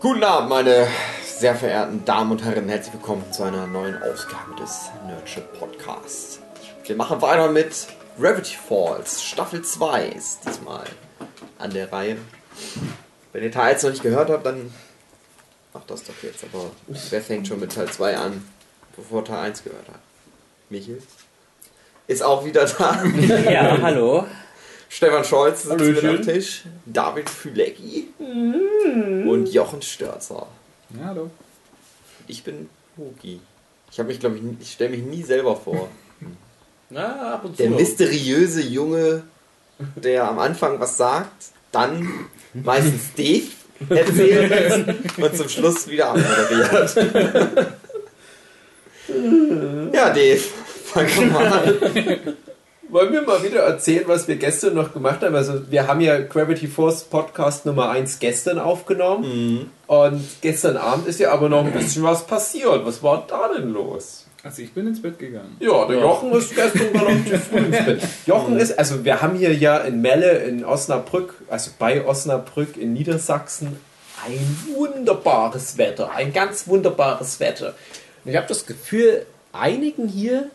Guten Abend, meine sehr verehrten Damen und Herren. Herzlich willkommen zu einer neuen Ausgabe des Nerdship Podcasts. Wir machen weiter mit Gravity Falls. Staffel 2 ist diesmal an der Reihe. Wenn ihr Teil 1 noch nicht gehört habt, dann macht das doch jetzt. Aber wer fängt schon mit Teil 2 an, bevor Teil 1 gehört hat? Michel? Ist auch wieder da. Ja, hallo. Stefan Scholz sitzt am Tisch. David Fülecki. Und Jochen Störzer. Ja, hallo. Ich bin Hugi. Ich habe mich, glaube ich, ich stelle mich nie selber vor. Na, ab und zu. Der mysteriöse Junge, der am Anfang was sagt, dann meistens Dave erzählt und zum Schluss wieder anmoderiert. ja, Dave, fang doch mal an. Wollen wir mal wieder erzählen, was wir gestern noch gemacht haben? Also wir haben ja Gravity Force Podcast Nummer 1 gestern aufgenommen und gestern Abend ist ja aber noch ein bisschen was passiert. Was war da denn los? Also ich bin ins Bett gegangen. Ja, der Jochen ist gestern relativ früh ins Bett. Jochen ist, also wir haben hier ja in Melle in Osnabrück, also bei Osnabrück in Niedersachsen, ein wunderbares Wetter, ein ganz wunderbares Wetter. Und ich habe das Gefühl, einigen hier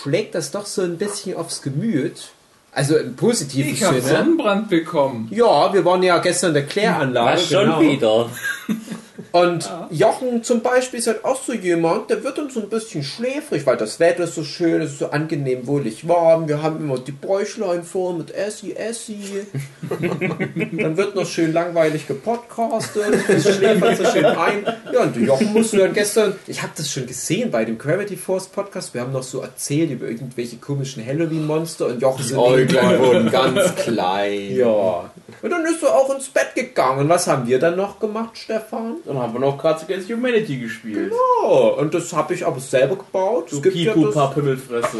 schlägt das doch so ein bisschen aufs Gemüt. Also im positiven Ich habe Sinne. Sonnenbrand bekommen. Ja, wir waren ja gestern in der Kläranlage. Was schon genau. wieder? Und Jochen zum Beispiel ist halt auch so jemand, der wird dann so ein bisschen schläfrig, weil das Wetter ist so schön, es ist so angenehm, wohlig warm. Wir haben immer die Bräuchlein vor mit Essi, Essi. dann wird noch schön langweilig gepodcastet, es schläfert so schön ein. Ja, und Jochen musste dann gestern, ich habe das schon gesehen bei dem Gravity Force Podcast, wir haben noch so erzählt über irgendwelche komischen Halloween-Monster und Jochen nebenbei- wurden ganz klein. Ja. Und dann ist er auch ins Bett gegangen. Und was haben wir dann noch gemacht, Stefan? Dann haben wir noch Cards Against Humanity gespielt. Oh, und das habe ich aber selber gebaut. Du es gibt ja, das, paar Pimmelfresse.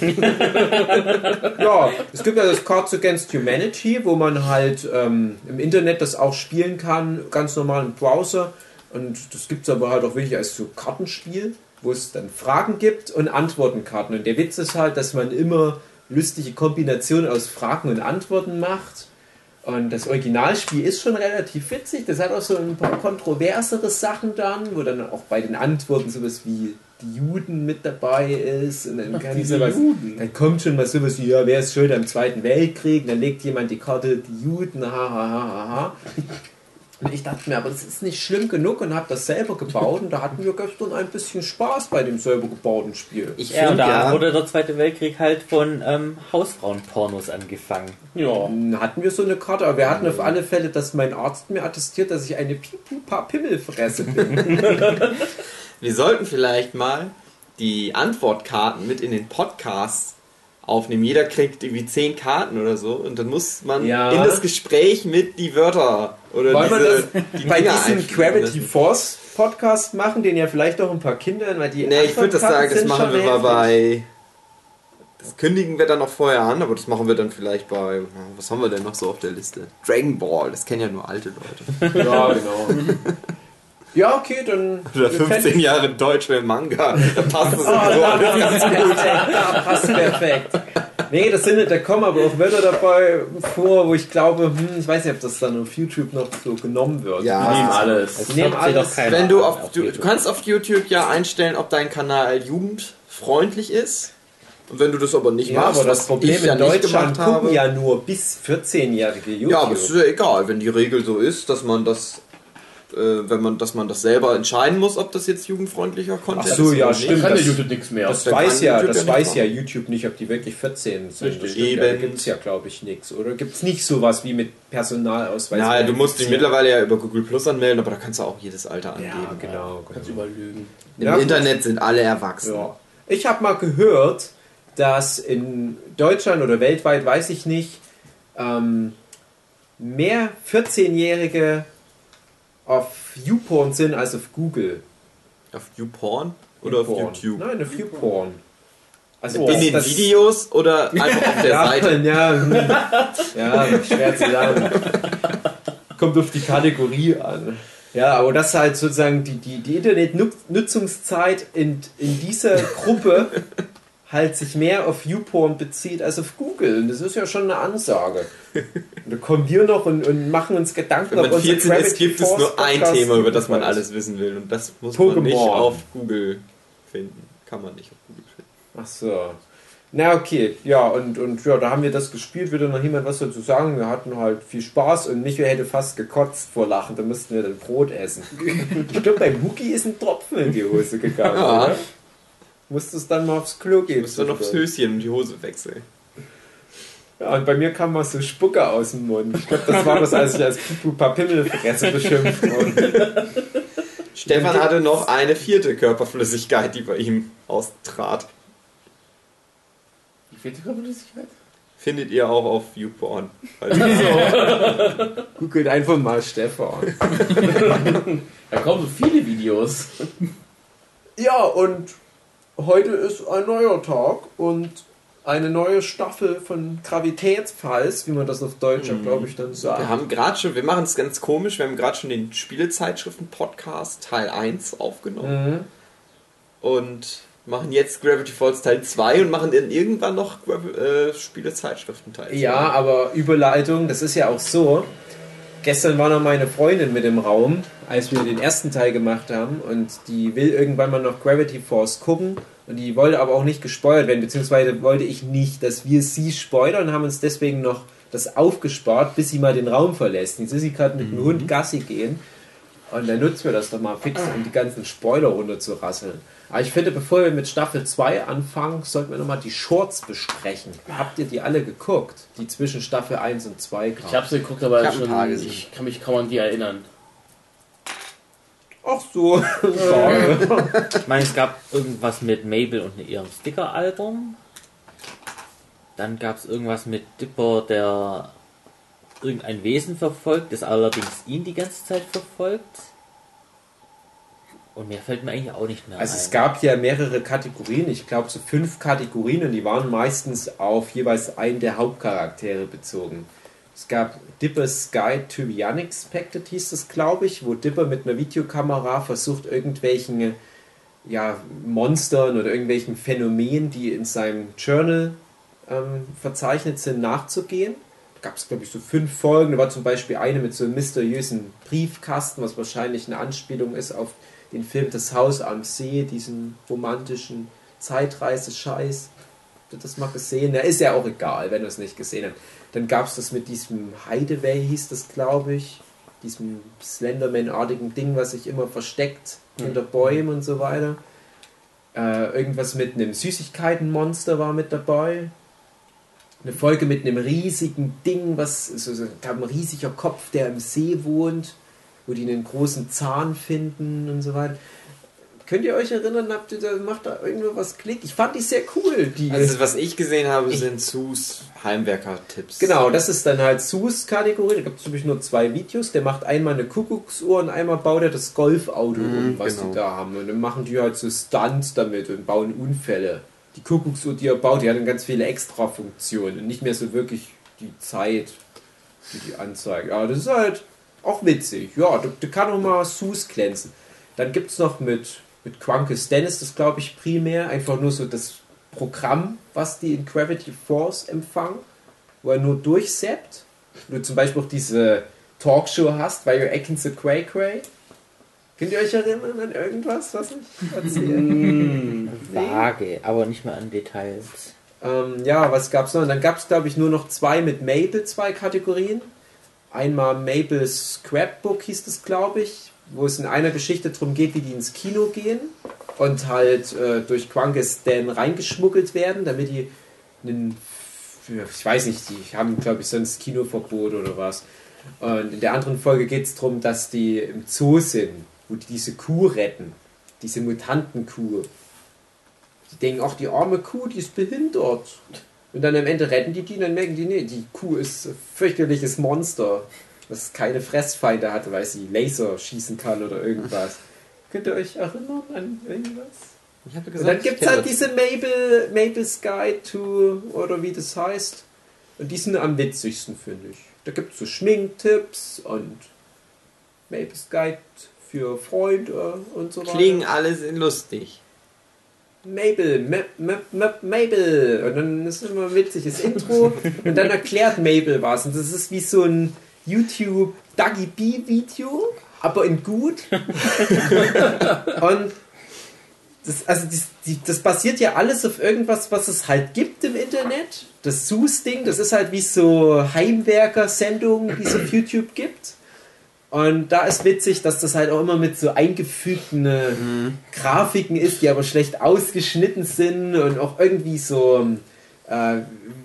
ja, es gibt ja das Cards Against Humanity, wo man halt ähm, im Internet das auch spielen kann, ganz normal im Browser. Und das gibt es aber halt auch wirklich als so Kartenspiel, wo es dann Fragen gibt und Antwortenkarten. Und der Witz ist halt, dass man immer lustige Kombinationen aus Fragen und Antworten macht. Und das Originalspiel ist schon relativ witzig. Das hat auch so ein paar kontroversere Sachen dann, wo dann auch bei den Antworten sowas wie die Juden mit dabei ist. Und dann, kann diese sowas, Juden. dann kommt schon mal sowas wie, ja, wer ist schuld am Zweiten Weltkrieg? Und dann legt jemand die Karte, die Juden, ha, ha, ha, ha, ha. Und ich dachte mir, aber das ist nicht schlimm genug und habe das selber gebaut. Und da hatten wir gestern ein bisschen Spaß bei dem selber gebauten Spiel. Ich Ja, finde da ja, wurde der Zweite Weltkrieg halt von ähm, Hausfrauenpornos angefangen. Ja. Dann hatten wir so eine Karte, aber wir hatten auf alle Fälle, dass mein Arzt mir attestiert, dass ich eine Pipu-Pa-Pimmelfresse bin. wir sollten vielleicht mal die Antwortkarten mit in den Podcast aufnehmen. Jeder kriegt irgendwie zehn Karten oder so und dann muss man Ja. in das Gespräch mit die Wörter oder Wollen wir diese, das die bei diesem Gravity. Force Podcast machen, den ja vielleicht auch ein paar Kinder, weil die Nee, ich würde das sagen, das machen wir mal bei. Das kündigen wir dann noch vorher an, aber das machen wir dann vielleicht bei. Was haben wir denn noch so auf der Liste? Dragon Ball, das kennen ja nur alte Leute. Ja, genau. Ja, okay, dann. Oder 15 Jahre deutsche Manga. Da passt es Oh, so da alles ganz passt perfekt. Da passt perfekt. Nee, das sind, da kommen aber auch Wörter dabei vor, wo ich glaube, hm, ich weiß nicht, ob das dann auf YouTube noch so genommen wird. Ja. Wir nehmen alles. Die nehmen alles. Wenn du auf, du, du YouTube. kannst auf YouTube ja einstellen, ob dein Kanal jugendfreundlich ist. Und wenn du das aber nicht Ja, machst, aber das was Problem ich ja in nicht Deutschland gemacht gucken habe, ja nur bis 14-jährige YouTube. Ja, aber es ist ja egal, wenn die Regel so ist, dass man das, äh, wenn man, dass man das selber entscheiden muss, ob das jetzt jugendfreundlicher Content Ach so, ist. ja, oder stimmt. nicht. Kann der das- YouTube nichts mehr. Das Der weiß ja, YouTube das ja nicht weiß ja YouTube nicht, ob die wirklich 14 sind. Richtig. Das stimmt ja, Eben. da gibt es ja, glaube ich, nichts. Oder gibt es nicht sowas wie mit Personalausweis? Ja, du musst dich mittlerweile ja über Google Plus anmelden, aber da kannst du auch jedes Alter angeben. Ja, genau. Kannst genau. überall lügen. Im Ja, Internet sind alle erwachsen. Ja. Ich habe mal gehört, dass in Deutschland oder weltweit, weiß ich nicht, ähm, mehr 14-Jährige auf YouPorn sind als auf Google. Auf YouPorn oder auf. YouTube? Nein, auf YouPorn. Also In den Videos oder einfach auf der ja, Seite? Ja, hm. ja, schwer zu sagen. Kommt auf die Kategorie an. Ja, aber das ist halt sozusagen die, die, die Internetnutzungszeit in, in dieser Gruppe halt sich mehr auf YouPorn bezieht als auf Google. Und das ist ja schon eine Ansage. Und da kommen wir noch und, und machen uns Gedanken, Wenn man unser 14 ist, gibt es nur ein Podcast Thema, über das man alles wissen will. Und das muss Pokémon. man nicht auf Google finden. Kann man nicht auf Google finden. Ach so. Na okay, ja, und, und ja, da haben wir das gespielt, würde noch jemand was dazu sagen. Wir hatten halt viel Spaß und Michael hätte fast gekotzt vor Lachen, da müssten wir dann Brot essen. ich glaube, beim Wookie ist ein Tropfen in die Hose gegangen, Ja. oder? Musstest dann mal aufs Klo gehen. Musst du noch aufs Höschen und die Hose wechseln. Ja, und bei mir kam mal so Spucke aus dem Mund. Ich glaube, das war das, als ich als Pupu Pimmelfresse beschimpft wurde. Stefan hatte noch eine vierte Körperflüssigkeit, die bei ihm austrat. Die vierte Körperflüssigkeit? Findet ihr auch auf YouPorn. Also, Googelt einfach mal Stefan. Da kommen so viele Videos. Ja, und heute ist ein neuer Tag und eine neue Staffel von Gravitätsfalls, wie man das auf Deutsch, Mhm. glaube ich, dann sagt. wir haben gerade schon, wir machen es ganz komisch, wir haben gerade schon den Spielezeitschriften-Podcast Teil 1 aufgenommen. Mhm. Und machen jetzt Gravity Falls Teil 2 und machen dann irgendwann noch äh, Spielezeitschriften Teil 2. Ja, aber Überleitung, das ist ja auch so. Gestern war noch meine Freundin mit im Raum, als wir den ersten Teil gemacht haben und die will irgendwann mal noch Gravity Force gucken und die wollte aber auch nicht gespoilert werden, beziehungsweise wollte ich nicht, dass wir sie spoilern und haben uns deswegen noch das aufgespart, bis sie mal den Raum verlässt. Jetzt ist sie gerade mit dem Hund Gassi gehen und dann nutzen wir das doch mal fix, um die ganzen Spoiler runter zu rasseln. Aber ich finde, bevor wir mit Staffel 2 anfangen, sollten wir nochmal die Shorts besprechen. Habt ihr die alle geguckt? Die zwischen Staffel 1 und 2 kamen? Ich habe sie geguckt, aber Ich hab schon, ich kann mich kaum an die erinnern. Ach so. Ich meine, es gab irgendwas mit Mabel und ihrem Sticker-Album. Dann gab es irgendwas mit Dipper, der irgendein Wesen verfolgt, das allerdings ihn die ganze Zeit verfolgt. Und mehr fällt mir eigentlich auch nicht mehr Also ein. es gab ja mehrere Kategorien, ich glaube so fünf Kategorien und die waren meistens auf jeweils einen der Hauptcharaktere bezogen. Es gab Dipper's Guide to the Unexpected hieß das, glaube ich, wo Dipper mit einer Videokamera versucht, irgendwelchen ja, Monstern oder irgendwelchen Phänomenen, die in seinem Journal ähm, verzeichnet sind, nachzugehen. Gab es, glaube ich, so fünf Folgen. Da war zum Beispiel eine mit so einem mysteriösen Briefkasten, was wahrscheinlich eine Anspielung ist auf den Film Das Haus am See, diesen romantischen Zeitreise-Scheiß. Habt ihr das mal gesehen? Ja, ist ja auch egal, wenn ihr es nicht gesehen habt. Dann gab es das mit diesem Hideaway, hieß das, glaube ich. Diesem Slenderman-artigen Ding, was sich immer versteckt hinter Bäumen und so weiter. Äh, irgendwas mit einem Süßigkeitenmonster war mit dabei. Eine Folge mit einem riesigen Ding, was so, so ein riesiger Kopf, der im See wohnt, wo die einen großen Zahn finden und so weiter. Könnt ihr euch erinnern, habt ihr da, macht da irgendwo was Klick? Ich fand die sehr cool. Die, Also was ich gesehen habe, sind Sus Heimwerker-Tipps. Genau, das ist dann halt Sus Kategorie. Da gibt es nämlich nur zwei Videos. Der macht einmal eine Kuckucksuhr und einmal baut er das Golfauto um, Mhm, was genau. die da haben. Und dann machen die halt so Stunts damit und bauen Unfälle. Die Kuckucksuhr, die er baut, die hat dann ganz viele Extra-Funktionen und nicht mehr so wirklich die Zeit, die die anzeigen. Aber das ist halt auch witzig. Ja, da, da kann auch mal Sus glänzen. Dann gibt es noch mit, mit Quankes Dennis, das glaube ich primär, einfach nur so das Programm, was die in Gravity Force empfangen, wo er nur durchsappt. Wo du zum Beispiel auch diese Talkshow hast, bei Your Acting the Cray Cray. Könnt ihr euch erinnern an irgendwas, was ich erzähle? Hm, vage, aber nicht mehr an Details. Ähm, ja, was gab's noch? Und dann gab es, glaube ich, nur noch zwei mit Mabel, zwei Kategorien. Einmal Mabels Scrapbook hieß das, glaube ich, wo es in einer Geschichte darum geht, wie die ins Kino gehen und halt äh, durch Quankes Dan reingeschmuggelt werden, damit die einen, ich weiß nicht, die haben, glaube ich, sonst Kinoverbot oder was. Und in der anderen Folge geht es darum, dass die im Zoo sind, wo die diese Kuh retten. Diese Mutantenkuh. Die denken, ach, die arme Kuh, die ist behindert. Und dann am Ende retten die die und dann merken die, nee, die Kuh ist ein fürchterliches Monster, das keine Fressfeinde hatte, weil sie Laser schießen kann oder irgendwas. Könnt ihr euch erinnern an irgendwas? Ich habe Und gesagt, dann ich gibt es halt diese Mabel, Mabel's Guide to, oder wie das heißt. Und die sind am witzigsten, finde ich. Da gibt es so Schminktipps und Mabel's Guide für Freunde und so weiter. Klingen alle sind lustig. Mabel, Ma- Ma- Ma- Mabel. Und dann ist immer witziges Intro und dann erklärt Mabel was. Und das ist wie so ein YouTube Dagi B Video, aber in gut. und das, also das, die, das basiert ja alles auf irgendwas, was es halt gibt im Internet. Das SUS-Ding, das ist halt wie so Heimwerker-Sendungen, die es auf YouTube gibt. Und da ist witzig, dass das halt auch immer mit so eingefügten äh, Grafiken ist, die aber schlecht ausgeschnitten sind und auch irgendwie so, äh,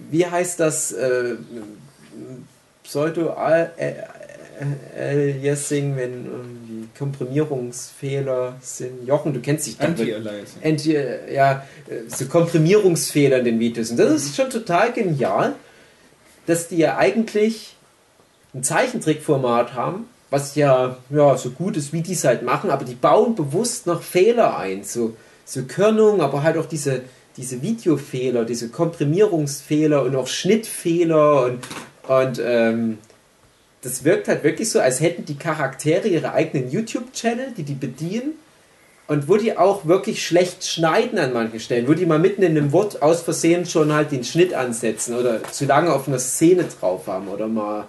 wie heißt das, äh, Pseudo-Aliasing, wenn irgendwie Komprimierungsfehler sind. Jochen, du kennst dich damit. Anti-Aliasing. Anti, ja, äh, so Komprimierungsfehler in den Videos. Und das ist schon total genial, dass die ja eigentlich ein Zeichentrickformat haben, was ja, ja so gut ist, wie die es halt machen, aber die bauen bewusst noch Fehler ein. So, so Körnung, aber halt auch diese, diese Videofehler, diese Komprimierungsfehler und auch Schnittfehler und, und ähm, das wirkt halt wirklich so, als hätten die Charaktere ihre eigenen YouTube-Channel, die die bedienen und wo die auch wirklich schlecht schneiden an manchen Stellen, wo die mal mitten in einem Wort aus Versehen schon halt den Schnitt ansetzen oder zu lange auf einer Szene drauf haben oder mal,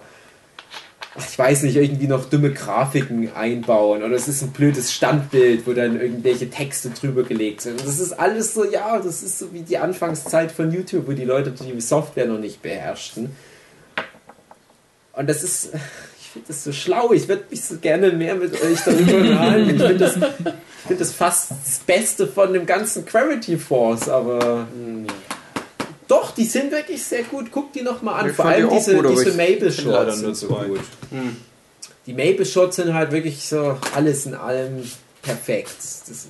ich weiß nicht, irgendwie noch dumme Grafiken einbauen oder es ist ein blödes Standbild, wo dann irgendwelche Texte drüber gelegt sind. Und das ist alles so, ja, das ist so wie die Anfangszeit von YouTube, wo die Leute die Software noch nicht beherrschten. Und das ist, ich finde das so schlau. Ich würde mich so gerne mehr mit euch darüber unterhalten. Ich finde das, find das fast das Beste von dem ganzen Gravity Force, aber Hm, doch, die sind wirklich sehr gut. Guckt die nochmal an. Ich Vor die allem auch diese, diese Maple Shots nur sind so zwei. gut. Hm. Die Maple Shots sind halt wirklich so alles in allem perfekt. Das,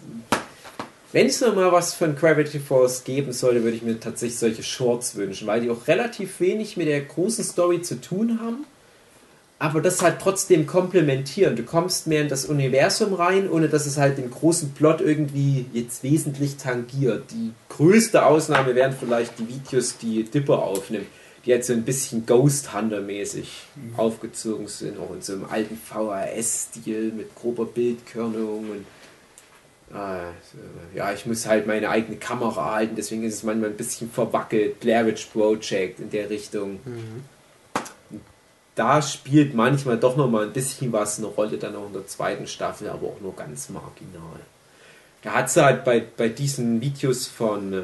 wenn es noch mal was von Gravity Force geben sollte, würde ich mir tatsächlich solche Shorts wünschen, weil die auch relativ wenig mit der großen Story zu tun haben, aber das halt trotzdem komplementieren. Du kommst mehr in das Universum rein, ohne dass es halt den großen Plot irgendwie jetzt wesentlich tangiert. Die größte Ausnahme wären vielleicht die Videos, die Dipper aufnimmt, die jetzt so ein bisschen Ghost Hunter-mäßig aufgezogen sind, auch in so einem alten VHS-Stil mit grober Bildkörnung und so, ja, ich muss halt meine eigene Kamera halten, deswegen ist es manchmal ein bisschen verwackelt. Blair Witch Project in der Richtung. Und Da spielt manchmal doch noch mal ein bisschen was eine Rolle, dann auch in der zweiten Staffel, aber auch nur ganz marginal. Da hat sie halt bei, bei diesen Videos von, äh,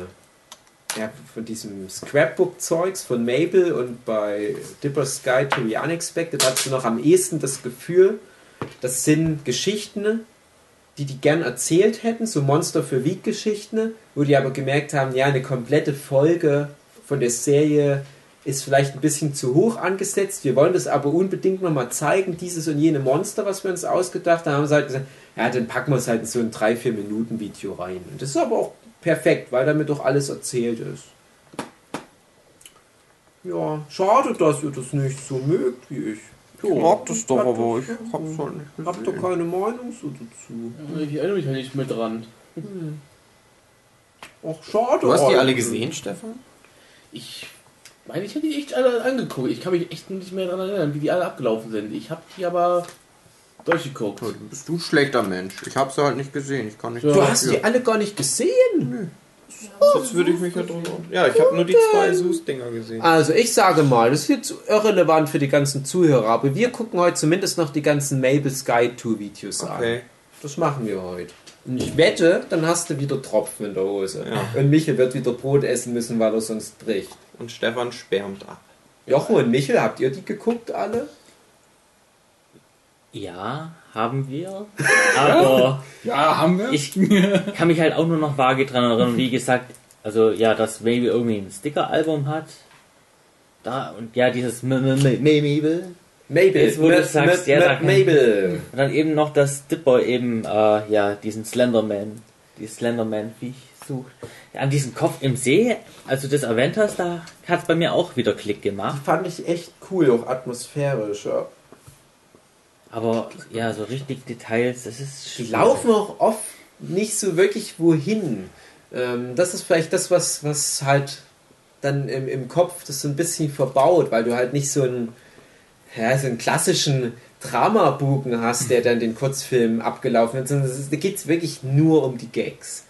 ja, von diesem Scrapbook-Zeugs von Mabel und bei Dipper's Guide to the Unexpected hat sie noch am ehesten das Gefühl, das sind Geschichten, die die gern erzählt hätten, so Monster für Week Geschichten, wo die aber gemerkt haben, ja, eine komplette Folge von der Serie ist vielleicht ein bisschen zu hoch angesetzt. Wir wollen das aber unbedingt nochmal zeigen, dieses und jene Monster, was wir uns ausgedacht haben. haben sie halt gesagt, ja, dann packen wir es halt in so ein 3-4 Minuten Video rein. Und das ist aber auch perfekt, weil damit doch alles erzählt ist. Ja, schade, dass ihr das nicht so mögt wie ich. Ich mag das doch, aber ich hab's halt nicht Habt ihr gesehen. keine Meinung so dazu? Ich erinnere mich ja nicht mehr dran. Ach, schade. Du hast die alle gesehen, Stefan? Ich meine, ich habe die echt alle angeguckt. Ich kann mich echt nicht mehr daran erinnern, wie die alle abgelaufen sind. Ich habe die aber durchgeguckt. Ja, bist du ein schlechter Mensch. Ich hab's halt nicht gesehen. Ich kann nicht Du Du hast die alle gar nicht gesehen. Sonst würde ich mich ja drum Ja, ich habe nur die zwei Sus-Dinger gesehen. Also ich sage mal, das ist jetzt irrelevant für die ganzen Zuhörer, aber wir gucken heute zumindest noch die ganzen Mabel's Guide Tour Videos Okay. an. Das machen wir heute. Und ich wette, dann hast du wieder Tropfen in der Hose. Ja. Und Michel wird wieder Brot essen müssen, weil er sonst bricht. Und Stefan sperrt ab. Jochen und Michel, habt ihr die geguckt alle? Ja, haben wir. Aber Ja, haben wir. ich kann mich halt auch nur noch vage dran erinnern. Wie gesagt, also ja, dass Mabel irgendwie ein Sticker-Album hat. Da und ja, dieses M- M- M- Mabel. Mabel, Jetzt, wo du sagst, ja, sag- Mabel. Und dann eben noch, dass Dipper eben äh, ja diesen Slenderman, die Slenderman-Viech sucht. An diesem Kopf im See, also des Aventers, da hat es bei mir auch wieder Klick gemacht. Die fand ich echt cool, auch atmosphärisch. Ja. Aber ja, so richtig Details, das ist Die schwierig. laufen auch oft nicht so wirklich wohin. Ähm, das ist vielleicht das, was, was halt dann im, im Kopf das so ein bisschen verbaut, weil du halt nicht so einen, ja, so einen klassischen Dramabogen hast, der dann den Kurzfilm abgelaufen hat, sondern da geht es wirklich nur um die Gags.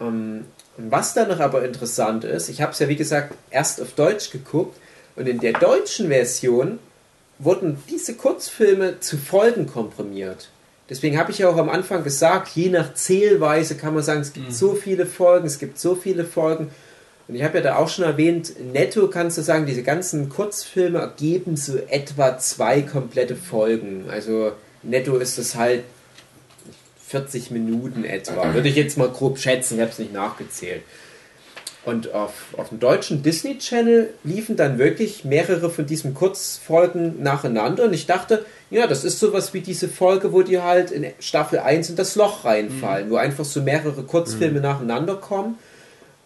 Ähm, was dann noch aber interessant ist, ich habe es ja wie gesagt erst auf Deutsch geguckt und in der deutschen Version wurden diese Kurzfilme zu Folgen komprimiert. Deswegen habe ich ja auch am Anfang gesagt, je nach Zählweise kann man sagen, es gibt so viele Folgen, es gibt so viele Folgen. Und ich habe ja da auch schon erwähnt, netto kannst du sagen, diese ganzen Kurzfilme ergeben so etwa zwei komplette Folgen. Also netto ist es halt 40 Minuten etwa. Würde ich jetzt mal grob schätzen, ich habe es nicht nachgezählt. Und auf, auf dem deutschen Disney Channel liefen dann wirklich mehrere von diesen Kurzfolgen nacheinander. Und ich dachte, ja, das ist sowas wie diese Folge, wo die halt in Staffel 1 in das Loch reinfallen, wo einfach so mehrere Kurzfilme nacheinander kommen.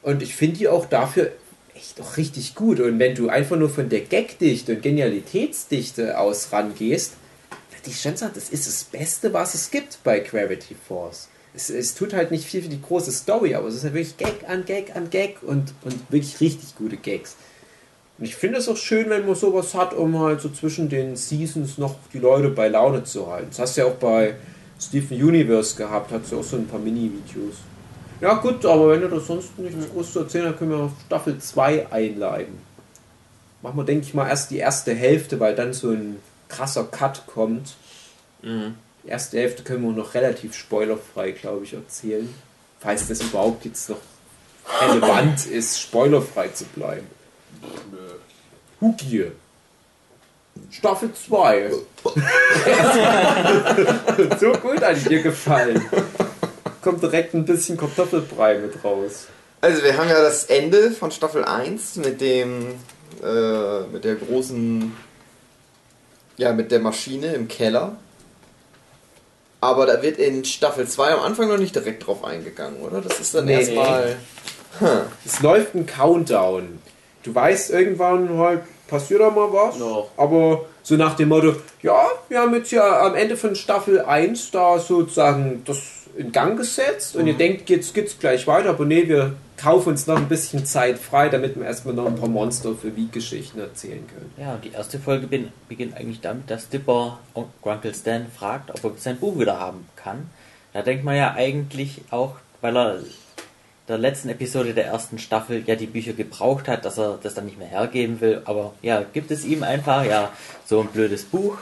Und ich finde die auch dafür echt auch richtig gut. Und wenn du einfach nur von der Gagdichte und Genialitätsdichte aus rangehst, würde ich schon sagen, das ist das Beste, was es gibt bei Gravity Force. Es, es tut halt nicht viel für die große Story, aber es ist halt wirklich Gag an Gag an Gag und, und wirklich richtig gute Gags. Und ich finde es auch schön, wenn man sowas hat, um halt so zwischen den Seasons noch die Leute bei Laune zu halten. Das hast du ja auch bei Steven Universe gehabt, hat ja auch so ein paar Mini-Videos. Ja gut, aber wenn du das sonst nichts groß zu erzählen hast, können wir auf Staffel 2 einleiten. Machen wir, denke ich mal, erst die erste Hälfte, weil dann so ein krasser Cut kommt. Die erste Hälfte können wir noch relativ spoilerfrei, glaube ich, erzählen. Falls das überhaupt jetzt noch relevant ist, spoilerfrei zu bleiben. Hugie. Staffel 2. so gut an dir gefallen. Kommt direkt ein bisschen Kartoffelbrei mit raus. Also wir haben ja das Ende von Staffel 1 mit dem äh, mit der großen ja mit der Maschine im Keller. Aber da wird in Staffel 2 am Anfang noch nicht direkt drauf eingegangen, oder? Das ist dann Nee, erstmal. Es läuft ein Countdown. Du weißt, irgendwann halt passiert da mal was. Noch. Aber so nach dem Motto, ja, wir haben jetzt ja am Ende von Staffel 1 da sozusagen das in Gang gesetzt und ihr denkt, jetzt geht's gleich weiter, aber nee, wir kaufen uns noch ein bisschen Zeit frei, damit wir erstmal noch ein paar Monster für Wie-Geschichten erzählen können. Ja, die erste Folge beginnt eigentlich damit, dass Dipper Grunkle Stan fragt, ob er sein Buch wieder haben kann. Da denkt man ja eigentlich auch, weil er der letzten Episode der ersten Staffel ja die Bücher gebraucht hat, dass er das dann nicht mehr hergeben will. Aber ja, gibt es ihm einfach, ja, so ein blödes Buch.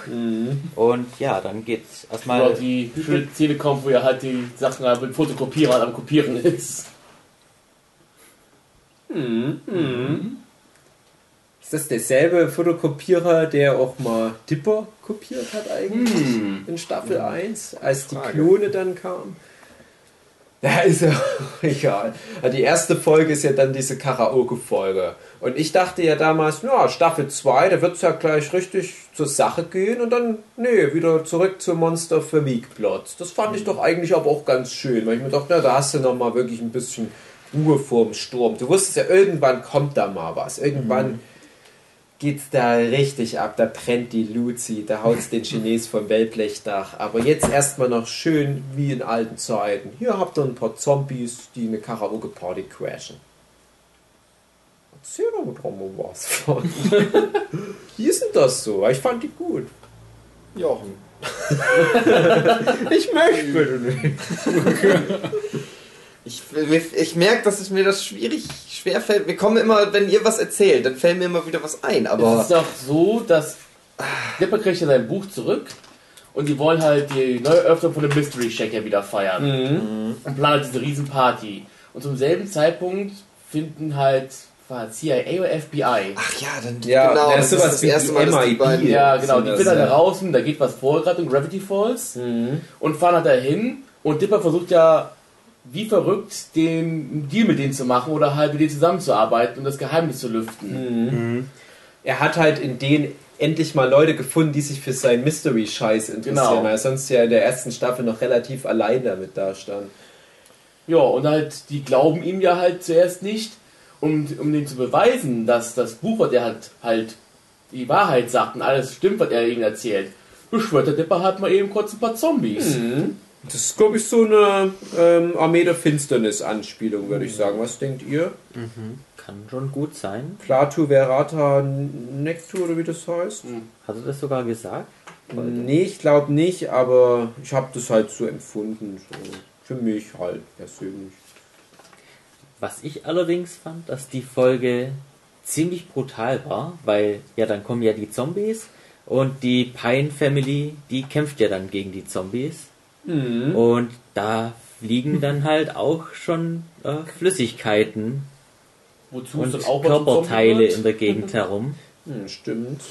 Und ja, dann geht's erstmal. auch die schöne Szene kommt, wo er halt die Sachen halt mit Fotokopierer am Kopieren ist. Ist das derselbe Fotokopierer, der auch mal Dipper kopiert hat eigentlich in Staffel 1, als die. Klone dann kamen? Ja, ist ja egal. Also Die erste Folge ist ja dann diese Karaoke-Folge. Und ich dachte ja damals, ja, Staffel 2, da wird es ja gleich richtig zur Sache gehen und dann, nee, wieder zurück zum Monster für Weak-Plot. Das fand ich doch eigentlich aber auch ganz schön, weil ich mir dachte, na, da hast du noch mal wirklich ein bisschen Ruhe vorm Sturm. Du wusstest ja, irgendwann kommt da mal was. Irgendwann geht's da richtig ab. Da brennt die Luzi, da haut's den Chines vom Wellblechdach. Aber jetzt erstmal noch schön wie in alten Zeiten. Hier habt ihr ein paar Zombies, die eine Karaoke-Party crashen. Erzähl doch mal drum was von. wie ist denn das so? Ich fand die gut. Jochen. Ich möchte nicht. Ich, ich merke, dass es mir das schwierig schwerfällt. Wir kommen immer, wenn ihr was erzählt, dann fällt mir immer wieder was ein. es Aber ist doch so, dass Dipper kriegt ja sein Buch zurück und die wollen halt die Neueröffnung von dem Mystery Shack ja wieder feiern. Und planen diese Riesenparty. Und zum selben Zeitpunkt finden halt war CIA oder FBI. ach ja, dann Ja, genau. das Das ist das erste die Mal, dass die beiden. Ja, genau, sind die finden halt ja. draußen, da geht was vor gerade in Gravity Falls und fahren halt dahin und Dipper versucht ja wie verrückt den einen Deal mit denen zu machen oder halt mit denen zusammenzuarbeiten und das Geheimnis zu lüften. Er hat halt in denen endlich mal Leute gefunden, die sich für seinen Mystery-Scheiß interessieren, Genau. weil er sonst ja in der ersten Staffel noch relativ allein damit dastand. Ja, und halt, die glauben ihm ja halt zuerst nicht, um, um denen zu beweisen, dass das Buch, was er halt, halt die Wahrheit sagt und alles stimmt, was er ihnen erzählt, beschwört der Dipper halt mal eben kurz ein paar Zombies. Das ist, glaube ich, so eine ähm, Armee der Finsternis-Anspielung, würde ich sagen. Was denkt ihr? Kann schon gut sein. Platu Verata Nectu oder wie das heißt? Hat er das sogar gesagt? Nee, ich glaube nicht, aber ich habe das halt so empfunden. So. Für mich halt persönlich. Was ich allerdings fand, dass die Folge ziemlich brutal war, weil ja dann kommen ja die Zombies und die Pine Family, die kämpft ja dann gegen die Zombies. Und da fliegen dann halt auch schon äh, Flüssigkeiten Wozu und Körperteile in der Gegend herum. Hm, stimmt.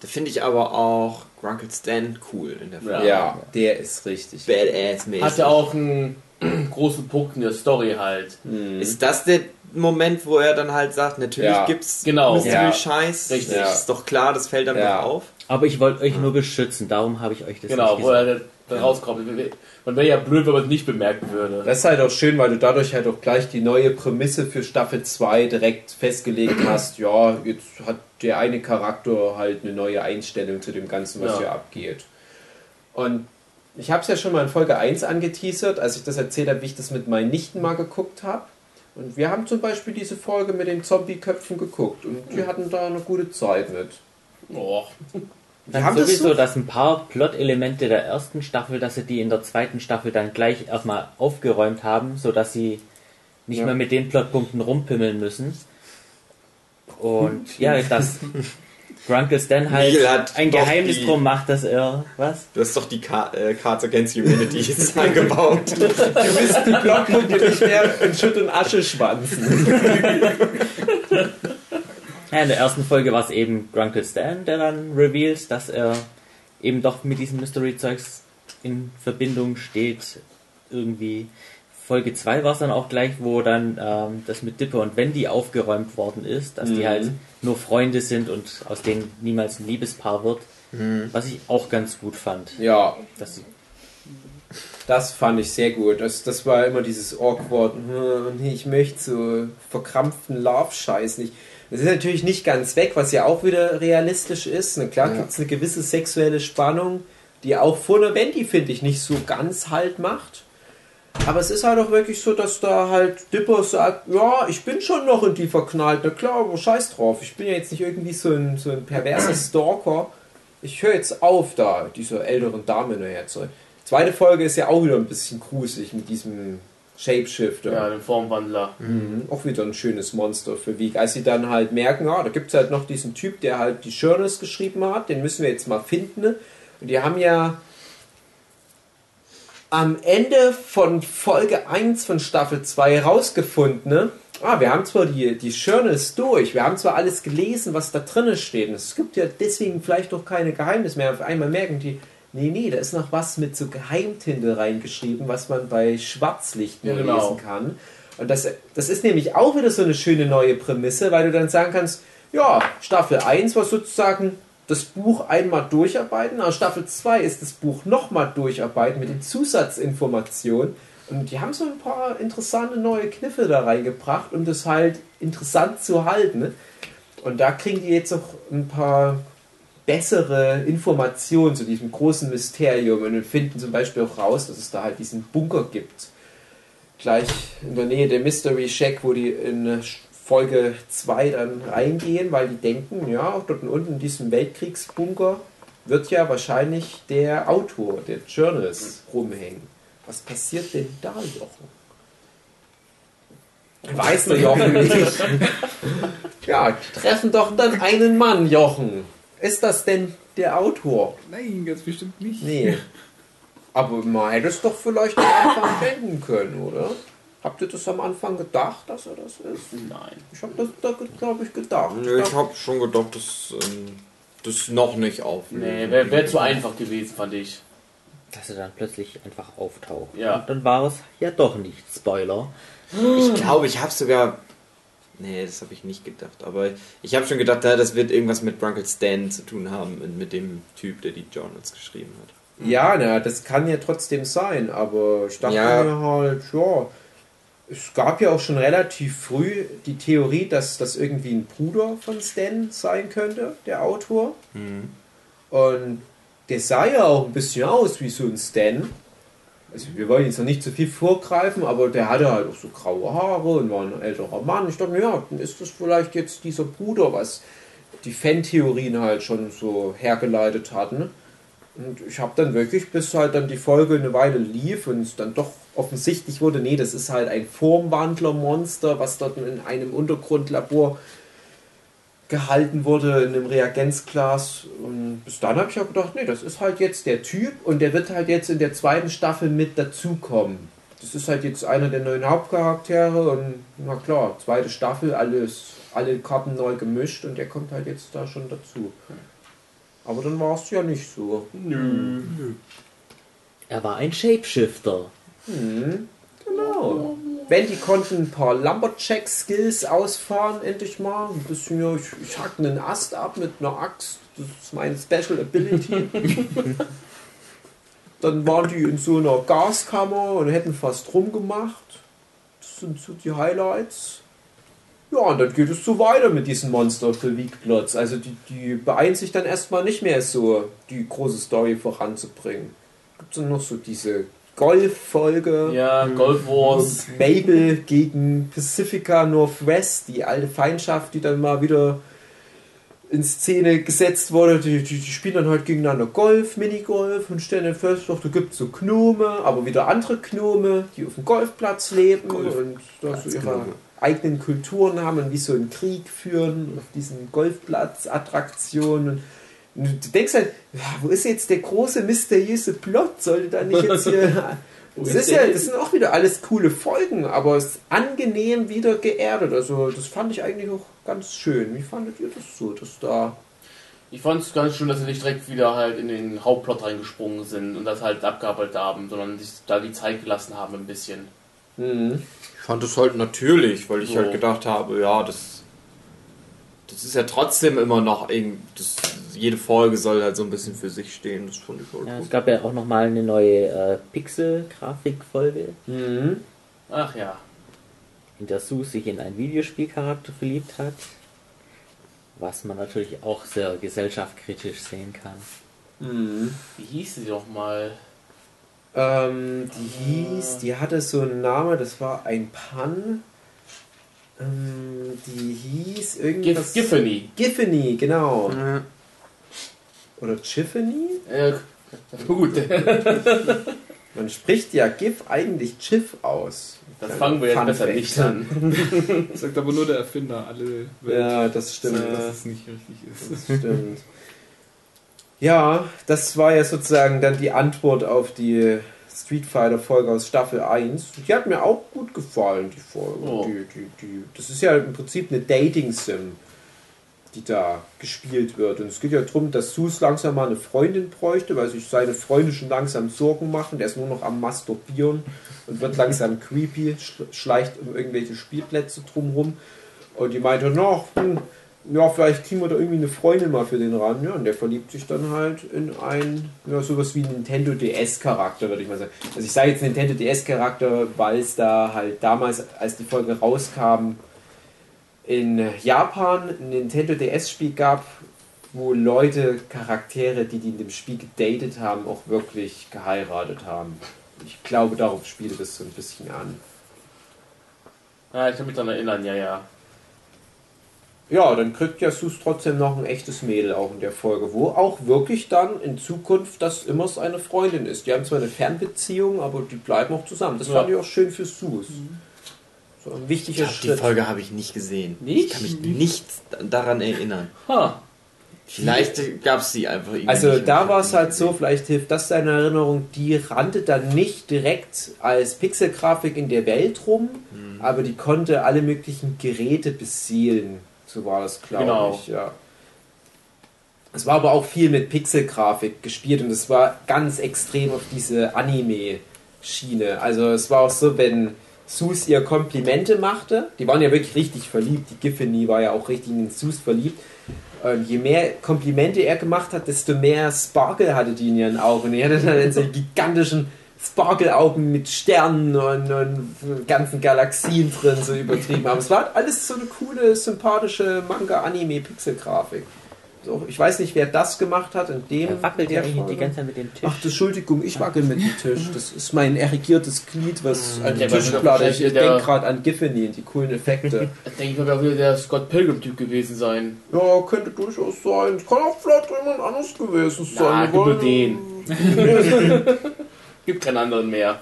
Da finde ich aber auch Grunkle Stan cool in der Folge. Ja, der ist richtig. Badass-mäßig. Hat ja auch einen großen Punkt in der Story halt. Ist das der Moment, wo er dann halt sagt, natürlich Ja. gibt's Genau. Mystery-Scheiß? Richtig. Das Ist doch klar, das fällt dann Ja. doch auf. Aber ich wollte euch nur beschützen, darum habe ich euch das Genau, nicht wo gesagt. er da rauskommt. Man wäre ja blöd, wenn man es nicht bemerken würde. Das ist halt auch schön, weil du dadurch halt auch gleich die neue Prämisse für Staffel 2 direkt festgelegt hast. Ja, jetzt hat der eine Charakter halt eine neue Einstellung zu dem Ganzen, was Ja. hier abgeht. Und ich habe es ja schon mal in Folge 1 angeteasert, als ich das erzählt habe, wie ich das mit meinen Nichten mal geguckt habe. Und wir haben zum Beispiel diese Folge mit den Zombie-Köpfen geguckt und die hatten da eine gute Zeit mit. Oh, Wir Dann haben das sowieso, so- dass ein paar Plot-Elemente der ersten Staffel, dass sie die in der zweiten Staffel dann gleich erstmal aufgeräumt haben, sodass sie nicht Ja. mehr mit den Plotpunkten rumpimmeln müssen. Und ja, dass Grunkle Stan halt ein Geheimnis die- drum macht, dass er. Was? Du hast doch die Ka äh, Cards Against Humanity jetzt eingebaut. Du bist die Blockpunkte nicht mehr in Schutt und Asche schwanzen. Ja, in der ersten Folge war es eben Grunkle Stan, der dann reveals, dass er eben doch mit diesem Mystery-Zeugs in Verbindung steht. Irgendwie. Folge 2 war es dann auch gleich, wo dann ähm, das mit Dipper und Wendy aufgeräumt worden ist, dass die halt nur Freunde sind und aus denen niemals ein Liebespaar wird. Was ich auch ganz gut fand. Ja, Dass sie, Das fand ich sehr gut. Das, das war immer dieses awkward, hm, ich möchte so verkrampften Love-Scheiß nicht. Das ist natürlich nicht ganz weg, was ja auch wieder realistisch ist. Na klar Ja. gibt es eine gewisse sexuelle Spannung, die auch vor der Wendy, finde ich, nicht so ganz halt macht. Aber es ist halt auch wirklich so, dass da halt Dipper sagt, ja, ich bin schon noch in die verknallt. Na klar, aber scheiß drauf. Ich bin ja jetzt nicht irgendwie so ein, so ein perverser Stalker. Ich höre jetzt auf, da dieser älteren Dame nachher zu. Zweite Folge ist ja auch wieder ein bisschen gruselig mit diesem Shapeshifter. ja, den Formwandler. Mhm. Auch wieder ein schönes Monster für Wieg. Als sie dann halt merken, ah, da gibt es halt noch diesen Typ, der halt die Journals geschrieben hat, den müssen wir jetzt mal finden. Und die haben ja am Ende von Folge 1 von Staffel 2 rausgefunden, ne? ah, wir haben zwar die, die Journals durch, wir haben zwar alles gelesen, was da drinnen steht. Und es gibt ja deswegen vielleicht doch keine Geheimnisse mehr. Auf einmal merken die, nee, nee, da ist noch was mit so Geheimtinte reingeschrieben, was man bei Schwarzlicht nur genau. lesen kann. Und das, das ist nämlich auch wieder so eine schöne neue Prämisse, weil du dann sagen kannst, ja, Staffel 1 war sozusagen das Buch einmal durcharbeiten, aber Staffel 2 ist das Buch nochmal durcharbeiten mit den Zusatzinformationen. Und die haben so ein paar interessante neue Kniffe da reingebracht, um das halt interessant zu halten. ne? Und da kriegen die jetzt auch ein paar bessere Informationen zu diesem großen Mysterium und finden zum Beispiel auch raus, dass es da halt diesen Bunker gibt. Gleich in der Nähe der Mystery Shack, wo die in Folge 2 dann reingehen, weil die denken, ja, auch dort unten in diesem Weltkriegsbunker wird ja wahrscheinlich der Autor der Journals rumhängen. Was passiert denn da, Jochen? Weiß der Jochen nicht. Ja, treffen doch dann einen Mann, Jochen. Ist das denn der Autor? Nein, ganz bestimmt nicht. Nee. Aber man hätte es doch vielleicht am Anfang denken können, oder? Habt ihr das am Anfang gedacht, dass er das ist? Nein. Ich habe das da, glaube ich, gedacht. Nö, ich habe schon gedacht, dass ähm, das noch nicht auf. Nee, wäre wär zu einfach gewesen, fand ich. dass er dann plötzlich einfach auftaucht. Ja. Und dann war es ja doch nicht. Spoiler. Ich glaube, ich habe sogar. Nee, das habe ich nicht gedacht. Aber ich habe schon gedacht, ja, das wird irgendwas mit Drunkle Stan zu tun haben, mit dem Typ, der die Journals geschrieben hat. Ja, na, das kann ja trotzdem sein, aber ich dachte Ja. mir halt, ja, es gab ja auch schon relativ früh die Theorie, dass das irgendwie ein Bruder von Stan sein könnte, der Autor. Und der sah ja auch ein bisschen aus wie so ein Stan. Also wir wollen jetzt noch nicht zu viel vorgreifen, aber der hatte halt auch so graue Haare und war ein älterer Mann. Ich dachte ja, dann ist das vielleicht jetzt dieser Bruder, was die Fan-Theorien halt schon so hergeleitet hatten. Und ich habe dann wirklich, bis halt dann die Folge eine Weile lief und es dann doch offensichtlich wurde, nee, das ist halt ein Formwandlermonster, was dort in einem Untergrundlabor gehalten wurde, in einem Reagenzglas. Und bis dann habe ich auch gedacht, nee, das ist halt jetzt der Typ und der wird halt jetzt in der zweiten Staffel mit dazukommen. Das ist halt jetzt einer der neuen Hauptcharaktere und na klar, zweite Staffel, alles, alle Karten neu gemischt und der kommt halt jetzt da schon dazu. Aber dann war es ja nicht so. Nö. Er war ein Shapeshifter. Hm, genau. Wendy konnte ein paar Lumberjack-Skills ausfahren, endlich mal. Ein bisschen, ja, ich, ich hack einen Ast ab mit einer Axt. Das ist meine Special Ability. Dann waren die in so einer Gaskammer und hätten fast rumgemacht. Das sind so die Highlights. Ja, und dann geht es so weiter mit diesem Monster für Weekplots. Also die, die beeilen sich dann erstmal nicht mehr so, die große Story voranzubringen. Gibt es dann noch so diese Golf-Folge. Ja, Golf Wars. Und Mabel gegen Pacifica Northwest, die alte Feindschaft, die dann mal wieder in Szene gesetzt wurde. Die, die, die spielen dann halt gegeneinander Golf, Minigolf und stellen dann fest, doch, da gibt es so Gnome, aber wieder andere Gnome, die auf dem Golfplatz leben Golf- und da so ihre Gnome. eigenen Kulturen haben und wie so einen Krieg führen auf diesen Golfplatz-Attraktionen. Und du denkst halt, wo ist jetzt der große mysteriöse Plot? Sollte da nicht jetzt hier. Das, ist ja, das sind auch wieder alles coole Folgen, aber es ist angenehm wieder geerdet. Also, das fand ich eigentlich auch ganz schön. Wie fandet ihr das so, dass da. Ich fand es ganz schön, dass sie nicht direkt wieder halt in den Hauptplot reingesprungen sind und das halt abgearbeitet haben, sondern sich da die Zeit gelassen haben ein bisschen. Mhm. Ich fand es halt natürlich, weil ich So. halt gedacht habe, ja, das, das ist ja trotzdem immer noch irgendwie, das, jede Folge soll halt so ein bisschen für sich stehen. Das fand ich halt Ja, es gut. gab ja auch nochmal eine neue äh, Pixel-Grafik-Folge, Mhm. Ach ja. in der Sue sich in einen Videospielcharakter verliebt hat. Was man natürlich auch sehr gesellschaftskritisch sehen kann. Mhm. Wie hieß sie doch mal? Ähm, die hieß, die hatte so einen Namen, das war ein Pan. Ähm, die hieß Gif irgendwas. Giffany. Giffany, genau. Ja. Oder Chiffany? Äh, gut, Man spricht ja GIF eigentlich Chiff aus. das fangen wir jetzt besser nicht an. Sagt aber nur der Erfinder. Alle Ja, das stimmt. wissen, dass es nicht richtig ist. Das stimmt. Ja, das war ja sozusagen dann die Antwort auf die Street Fighter Folge aus Staffel 1. Die hat mir auch gut gefallen, die Folge. Oh. Die, die, die, das ist ja im Prinzip eine Dating-Sim, die da gespielt wird. Und es geht ja darum, dass Sus langsam mal eine Freundin bräuchte, weil sich seine Freunde schon langsam Sorgen machen. Der ist nur noch am Masturbieren und wird langsam creepy, sch- schleicht um irgendwelche Spielplätze drumherum. Und die meinte, na, hm, ja, vielleicht kriegen wir da irgendwie eine Freundin mal für den ran. Ja, und der verliebt sich dann halt in ein, ja, sowas wie Nintendo DS-Charakter, würde ich mal sagen. Also ich sage jetzt Nintendo DS-Charakter, weil es da halt damals, als die Folge rauskam, in Japan ein Nintendo DS-Spiel gab, wo Leute, Charaktere, die die in dem Spiel gedatet haben, auch wirklich geheiratet haben. Ich glaube, darauf spielt das so ein bisschen an. Ja, ich kann mich daran erinnern, ja, ja. Ja, dann kriegt ja Sus trotzdem noch ein echtes Mädel auch in der Folge, wo auch wirklich dann in Zukunft das immer seine Freundin ist. Die haben zwar eine Fernbeziehung, aber die bleiben auch zusammen. Das Ja. fand ich auch schön für Sus. So ein Ich wichtiger glaub, die Schritt. Folge habe ich nicht gesehen. Nicht? Ich kann mich nicht daran erinnern. Ha. Vielleicht gab es die einfach irgendwie. Also da war es die halt so, vielleicht hilft das deiner Erinnerung, die rannte dann nicht direkt als Pixelgrafik in der Welt rum, Mhm. aber die konnte alle möglichen Geräte beseelen. So war das, glaube Genau. ich, ja. Es war aber auch viel mit Pixelgrafik gespielt und es war ganz extrem auf diese Anime-Schiene. Also es war auch so, wenn Sus ihr Komplimente machte, die waren ja wirklich richtig verliebt, die Giffany war ja auch richtig in Sus verliebt. Und je mehr Komplimente er gemacht hat, desto mehr Sparkle hatte die in ihren Augen. Und er hatte dann so gigantischen Sparkle-Augen mit Sternen und, und ganzen Galaxien drin, so übertrieben. Aber es war alles so eine coole, sympathische Manga-Anime-Pixel-Grafik. auch, ich weiß nicht, wer das gemacht hat in dem. Er wackelt ja die ganze Zeit mit dem Tisch. Ach, das, Entschuldigung, ich wackel mit dem Tisch. Das ist mein erregiertes Glied, was an Der Tischplatte. Ich denke gerade an Giffany und die coolen Effekte. Ich denke, ich wird wieder der Scott Pilgrim-Typ gewesen sein. ja, könnte durchaus sein. Kann auch vielleicht jemand anderes gewesen sein. Na, nur weil- den. Gibt keinen anderen mehr.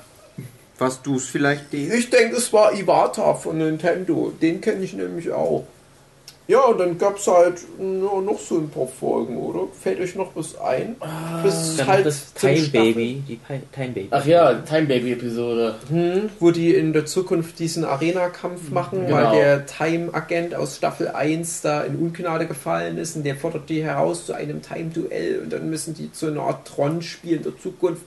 Was du es vielleicht die. Ich denke, es war Iwata von Nintendo. Den kenne ich nämlich auch. Ja, und dann gab es halt ja, noch so ein paar Folgen, oder? Fällt euch noch was ein? Bis Dann halt das Time Baby, die Pi- Time Baby. Ach ja, Time Baby-Episode. Hm, wo die in der Zukunft diesen Arena-Kampf machen, Genau. weil der Time-Agent aus Staffel 1 da in Ungnade gefallen ist und der fordert die heraus zu einem Time-Duell und dann müssen die zu einer Art Tron-Spiel in der Zukunft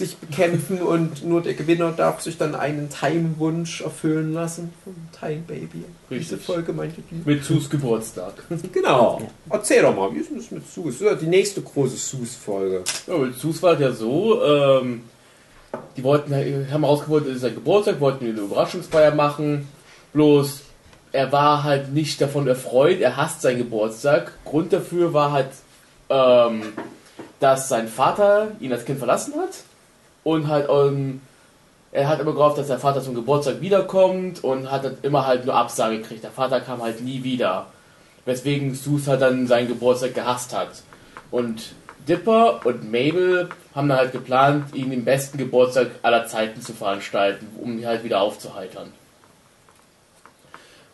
sich bekämpfen und nur der Gewinner darf sich dann einen Time-Wunsch erfüllen lassen Time Baby. Diese Richtig. Folge meinte die. Mit Sus Geburtstag. Genau. Erzähl doch mal, wie ist denn das mit Sus? Das ist ja die nächste große Sus-Folge. Ja, mit Sus war es ja so, ähm, die wollten, haben rausgewollt, es ist sein Geburtstag, wollten eine Überraschungsfeier machen. Bloß, er war halt nicht davon erfreut, er hasst seinen Geburtstag. Grund dafür war halt, ähm, dass sein Vater ihn als Kind verlassen hat. Und halt, ähm, er hat immer gehofft, dass der Vater zum Geburtstag wiederkommt und hat dann immer halt nur Absage gekriegt. Der Vater kam halt nie wieder. Weswegen Sus halt dann seinen Geburtstag gehasst hat. Und Dipper und Mabel haben dann halt geplant, ihn den besten Geburtstag aller Zeiten zu veranstalten, um ihn halt wieder aufzuheitern.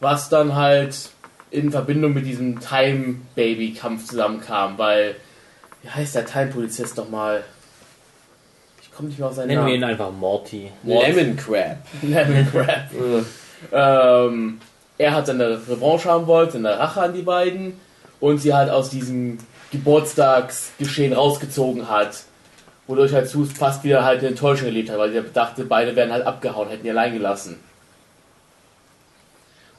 Was dann halt in Verbindung mit diesem Time-Baby-Kampf zusammenkam, weil, wie heißt der Time-Polizist nochmal? Ich komme nicht mehr auf seinen Nennen wir Namen. ihn einfach Morty. Lemon Crab. Lemon Crab. ähm, er hat seine Revanche haben wollte, seine Rache an die beiden und sie halt aus diesem Geburtstagsgeschehen rausgezogen hat. Wodurch halt Sus fast wieder halt eine Enttäuschung erlebt hat, weil sie dachte, beide wären halt abgehauen, hätten ihn allein gelassen.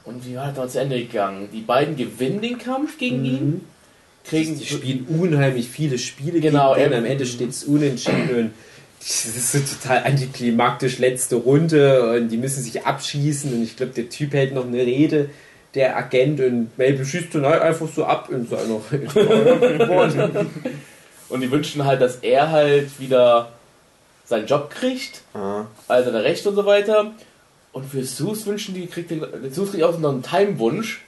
Und wie war das dann zu Ende gegangen? Die beiden gewinnen den Kampf gegen ihn, kriegen Die spielen unheimlich viele Spiele Genau, gegen den. er- Am Ende steht es unentschieden und das ist so total antiklimaktisch letzte Runde und die müssen sich abschießen und ich glaube, der Typ hält noch eine Rede, der Agent und Mabel schießt dann halt einfach so ab in seiner Rede. und die wünschen halt, dass er halt wieder seinen Job kriegt Ah. also seine Rechte und so weiter. Und für Sus wünschen die, kriegt der, Sus kriegt auch noch einen Time-Wunsch.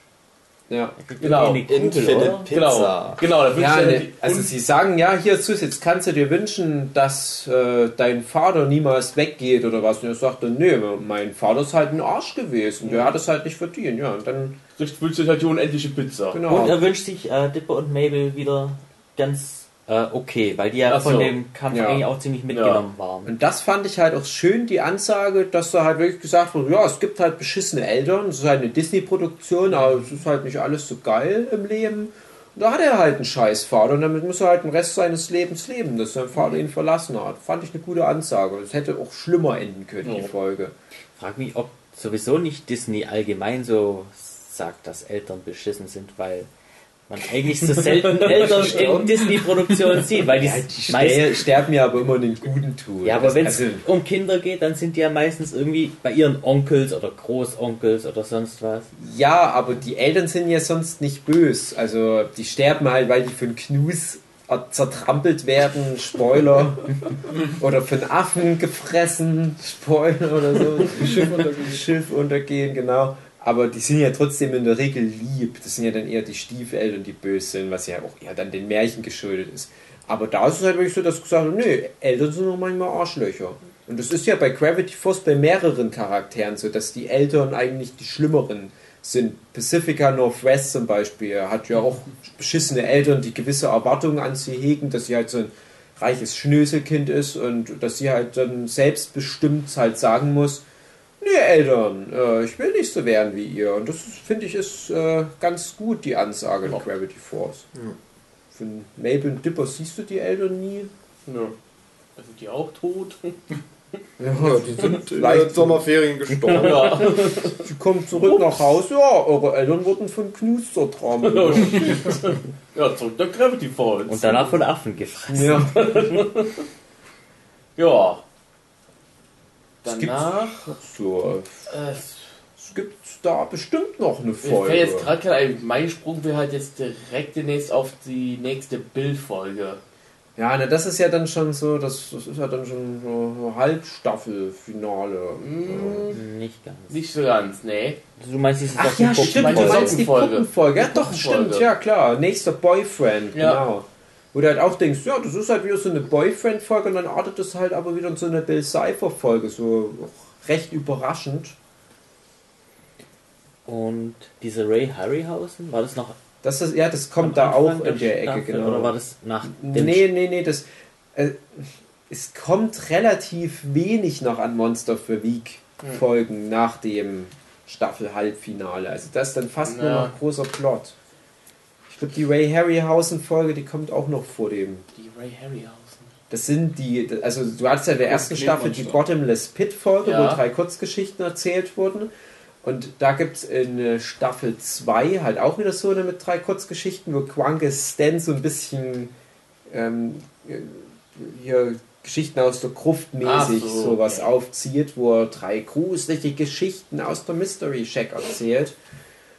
Ja. Genau. Eine Kugel, Infinite oder? Pizza. Genau, genau, da Ja, ne, also sie sagen, ja, hier Sus, jetzt kannst du dir wünschen, dass äh, dein Vater niemals weggeht oder was. Und er sagt dann, nee, mein Vater ist halt ein Arsch gewesen, der hat es halt nicht verdient. Ja, und dann, wünscht sich halt die unendliche Pizza. genau. Und er wünscht sich äh, Dipper und Mabel wieder ganz äh, okay, weil die ja so. von dem Kampf Ja. eigentlich auch ziemlich mitgenommen waren. Und das fand ich halt auch schön, die Ansage, dass da halt wirklich gesagt wurde, ja, es gibt halt beschissene Eltern, es ist halt eine Disney-Produktion, aber es ist halt nicht alles so geil im Leben. Und da hat er halt einen Scheißvater und damit muss er halt den Rest seines Lebens leben, dass sein Vater ihn verlassen hat. Fand ich eine gute Ansage. Es hätte auch schlimmer enden können, die Ja. Folge. Frag mich, ob sowieso nicht Disney allgemein so sagt, dass Eltern beschissen sind, weil man eigentlich so selten Eltern in Disney-Produktionen sieht, weil die, Ja, die meist, ster- sterben ja aber immer den Guten tun. ja, aber wenn es also, um Kinder geht, dann sind die ja meistens irgendwie bei ihren Onkels oder Großonkels oder sonst was. Ja, aber die Eltern sind ja sonst nicht böse. Also die sterben halt, weil die von Knus zertrampelt werden, Spoiler. oder von Affen gefressen, Spoiler oder so. Schiff untergegangen. Schiff untergehen, genau. Aber die sind ja trotzdem in der Regel lieb. Das sind ja dann eher die Stiefeltern, die böse sind, was ja auch eher dann den Märchen geschuldet ist. Aber da ist es halt wirklich so, dass gesagt wird, nö, Eltern sind auch manchmal Arschlöcher. Und das ist ja bei Gravity Force bei mehreren Charakteren so, dass die Eltern eigentlich die schlimmeren sind. Pacifica Northwest zum Beispiel hat ja auch beschissene Eltern, die gewisse Erwartungen an sie hegen, dass sie halt so ein reiches Schnöselkind ist und dass sie halt dann selbstbestimmt halt sagen muss, nee Eltern, äh, ich will nicht so werden wie ihr. Und das finde ich ist äh, ganz gut, die Ansage in Ja. Gravity Force. Von Mabel und Dipper siehst du die Eltern nie. Ja. Da sind die auch tot. Ja, Die sind in den Sommerferien gestorben. Ja. Sie kommt zurück nach Hause, ja, eure Eltern wurden von Knus zertrampelt. ja, zurück nach Gravity Falls. Und danach von Affen gefressen. ja. Ja. Es gibt- Danach. So, Äh, gibt da bestimmt noch eine Mir fällt Folge. jetzt gerade kein ein. Mein Sprung wäre halt jetzt direkt demnächst auf die nächste Bildfolge. Ja, ne, das ist ja dann schon so, das, das ist ja dann schon so Halbstaffelfinale. Hm, Nicht ganz. nicht so ganz, nee. Du meinst, dieses Ach ja, stimmt, du meinst die. Puppenfolge. Ja, doch, stimmt, ja klar. Nächster Boyfriend, Ja. genau. Wo du halt auch denkst, ja, das ist halt wieder so eine Boyfriend-Folge und dann artet es halt aber wieder in so eine Bill Cipher-Folge, so recht überraschend. Und diese Ray Harryhausen, war das noch Das ist, ja, das kommt da auch in der Ecke, Staffel, genau. Oder war das nach dem Nee, nee, nee, das. Äh, es kommt relativ wenig noch an Monster für Week Hm. Folgen nach dem Staffel-Halbfinale. Also das ist dann fast nur Ja. noch großer Plot. Glaube, die Ray Harryhausen-Folge, die kommt auch noch vor dem. Die Ray Harryhausen. Das sind die, also du hattest ja in der ersten Staffel die. Bottomless Pit-Folge, Ja. wo drei Kurzgeschichten erzählt wurden. Und da gibt es in äh, Staffel 2 halt auch wieder so eine mit drei Kurzgeschichten, wo Quankes Stan so ein bisschen ähm, äh, hier Geschichten aus der Gruft mäßig so, sowas okay. aufzieht, wo er drei gruselige Geschichten aus der Mystery Shack erzählt.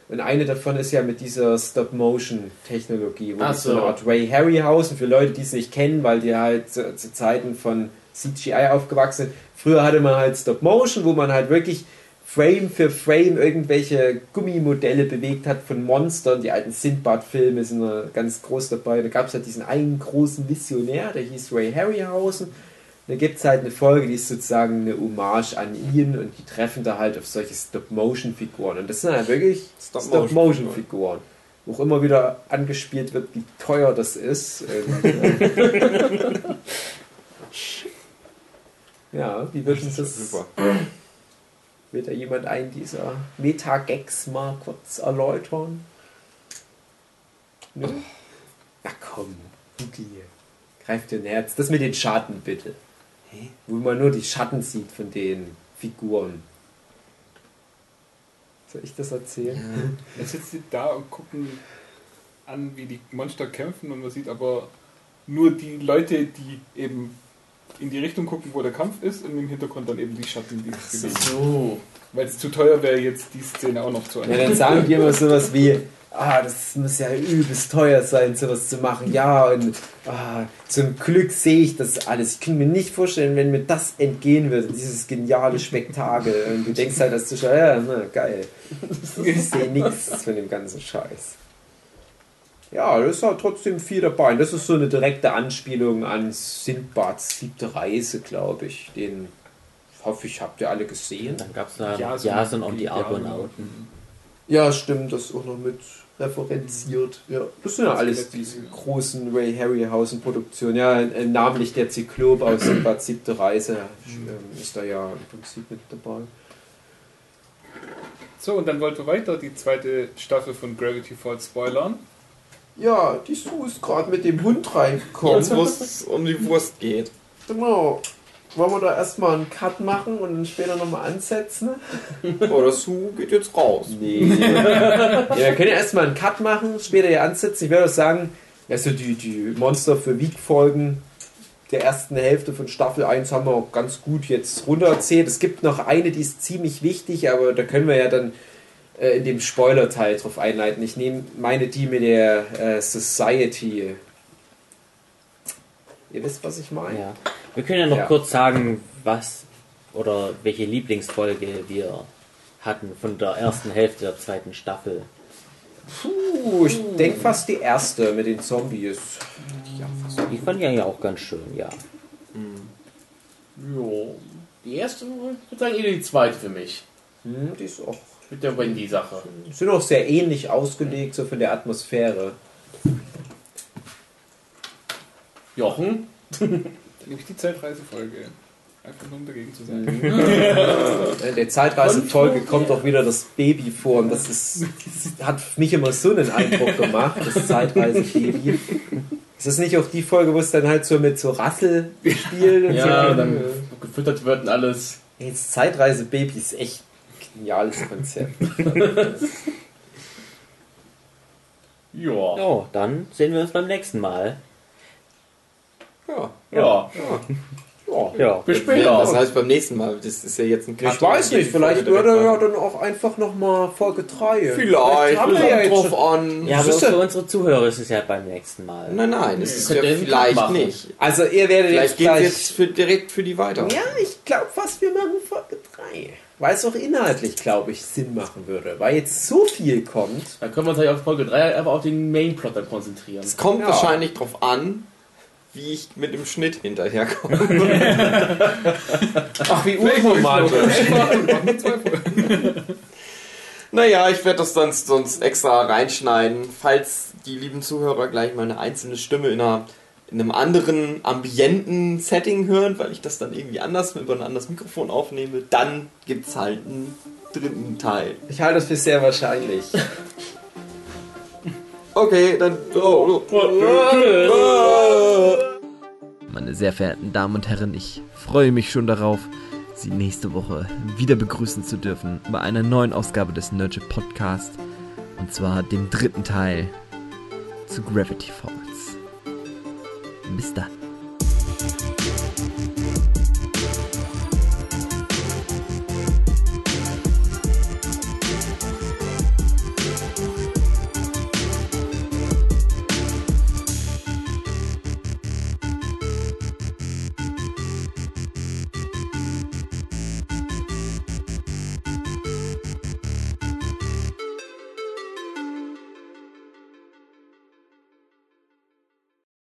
Und eine davon ist ja mit dieser Stop-Motion-Technologie, wo Ach du so eine so. Art Ray Harryhausen, für Leute, die es nicht kennen, weil die halt zu, zu Zeiten von CGI aufgewachsen sind. Früher hatte man halt Stop-Motion, wo man halt wirklich Frame für Frame irgendwelche Gummimodelle bewegt hat von Monstern. Die alten Sindbad-Filme sind da ganz groß dabei. Da gab es halt diesen einen großen Visionär, der hieß Ray Harryhausen. Da gibt es halt eine Folge, die ist sozusagen eine Hommage an ihn und die treffen da halt auf solche Stop-Motion-Figuren. Und das sind halt wirklich Stop-Motion-Figuren. Stop-Motion-Figuren. Wo auch immer wieder angespielt wird, wie teuer das ist. Äh, ja, wie wird uns das Super. Will da jemand einen dieser Meta-Gags mal kurz erläutern? Ne? Na komm, Hugi, greif dir ein Herz. Das mit den Schatten bitte. Wo man nur die Schatten sieht von den Figuren. Soll ich das erzählen? Jetzt sitzen sie da und gucken an, wie die Monster kämpfen und man sieht aber nur die Leute, die eben in die Richtung gucken, wo der Kampf ist und im Hintergrund dann eben die Schatten, die bewegen. So. Weil es zu teuer wäre, jetzt die Szene auch noch zu Ja, dann sagen die immer sowas wie, ah, das muss ja übelst teuer sein, sowas zu machen. Ja, und ah, zum Glück sehe ich das alles. Ich kann mir nicht vorstellen, wenn mir das entgehen würde, dieses geniale Spektakel. Und du denkst halt als Zuschauer, ja, na, geil. Ich sehe nichts von dem ganzen Scheiß. Ja, da ist halt trotzdem viel dabei. Und das ist so eine direkte Anspielung an Sindbads siebte Reise, glaube ich. Den hoffe ich, habt ihr alle gesehen. Dann gab es da Jason Jason, und die Argonauten. Ja, stimmt, das ist auch noch mit referenziert. Ja, das sind ja alles diese großen Ray Harryhausen Produktionen. Ja, namentlich der Zyklop aus Bad Siebte Reise ähm, ist da ja im Prinzip mit dabei. So, und dann wollten wir weiter die zweite Staffel von Gravity Falls spoilern. Ja, die Sue ist gerade mit dem Hund reingekommen. Jetzt, wo es um die Wurst geht. Genau. Wollen wir da erstmal einen Cut machen und dann später nochmal ansetzen? Oh, das Hu geht jetzt raus. Nee. ja, wir können ja erstmal einen Cut machen, später ja ansetzen. Ich würde auch sagen, also die, die Monster für Week-Folgen der ersten Hälfte von Staffel 1 haben wir auch ganz gut jetzt runtererzählt. Es gibt noch eine, die ist ziemlich wichtig, aber da können wir ja dann äh, in dem Spoiler-Teil drauf einleiten. Ich nehme meine die mit der äh, Society. Ihr wisst, was ich meine? Ja. Wir können ja noch Ja. kurz sagen, was oder welche Lieblingsfolge wir hatten von der ersten Hälfte der zweiten Staffel. Puh, ich denke fast die erste mit den Zombies. Die fand ich eigentlich auch ganz schön, ja. Jo. Die erste, ich würde sagen, eher die zweite für mich. Hm, die ist auch Mit der Wendy-Sache. sind auch sehr ähnlich ausgelegt, so von der Atmosphäre. Jochen? Nämlich die Zeitreisefolge. Einfach nur um dagegen zu sein. In der Zeitreisefolge kommt auch wieder das Baby vor und das, ist, das hat mich immer so einen Eindruck gemacht, das Zeitreisebaby. Ist das nicht auch die Folge, wo es dann halt so mit so Rassel spielt? Und Ja, so? dann gefüttert wird und alles. Das Zeitreisebaby ist echt ein geniales Konzept. Ja. Oh, dann sehen wir uns beim nächsten Mal. Ja. Ja. Ja, Ja. Bis Das später. heißt beim nächsten Mal. Das ist ja jetzt ein Ich weiß nicht, vielleicht würde direkt ja dann auch einfach nochmal Folge 3. Vielleicht, haben wir kommt ja jetzt drauf an. Ja, aber für unsere Zuhörer ist es ja beim nächsten Mal. Nein, nein, das ist ja vielleicht Cut machen. nicht. Also ihr werdet Vielleicht es gleich... jetzt für, direkt für die weiter. Ja, ich glaube fast, wir machen Folge 3. Weil es auch inhaltlich, glaube ich, Sinn machen würde. Weil jetzt so viel kommt. Dann können wir uns halt auf Folge 3 einfach auf den Mainplot dann konzentrieren. Es kommt Ja. wahrscheinlich drauf an, wie ich mit dem Schnitt hinterherkomme. Ach, wie Folgen. naja, ich werde das dann sonst extra reinschneiden, falls die lieben Zuhörer gleich mal eine einzelne Stimme in, einer, in einem anderen ambienten Setting hören, weil ich das dann irgendwie anders über ein anderes Mikrofon aufnehme, dann gibt es halt einen dritten Teil. Ich halte das für sehr wahrscheinlich. Okay, dann. Oh, Meine sehr verehrten Damen und Herren, ich freue mich schon darauf, Sie nächste Woche wieder begrüßen zu dürfen bei einer neuen Ausgabe des Nerdship Podcast. Und zwar dem dritten Teil zu Gravity Falls. Bis dann.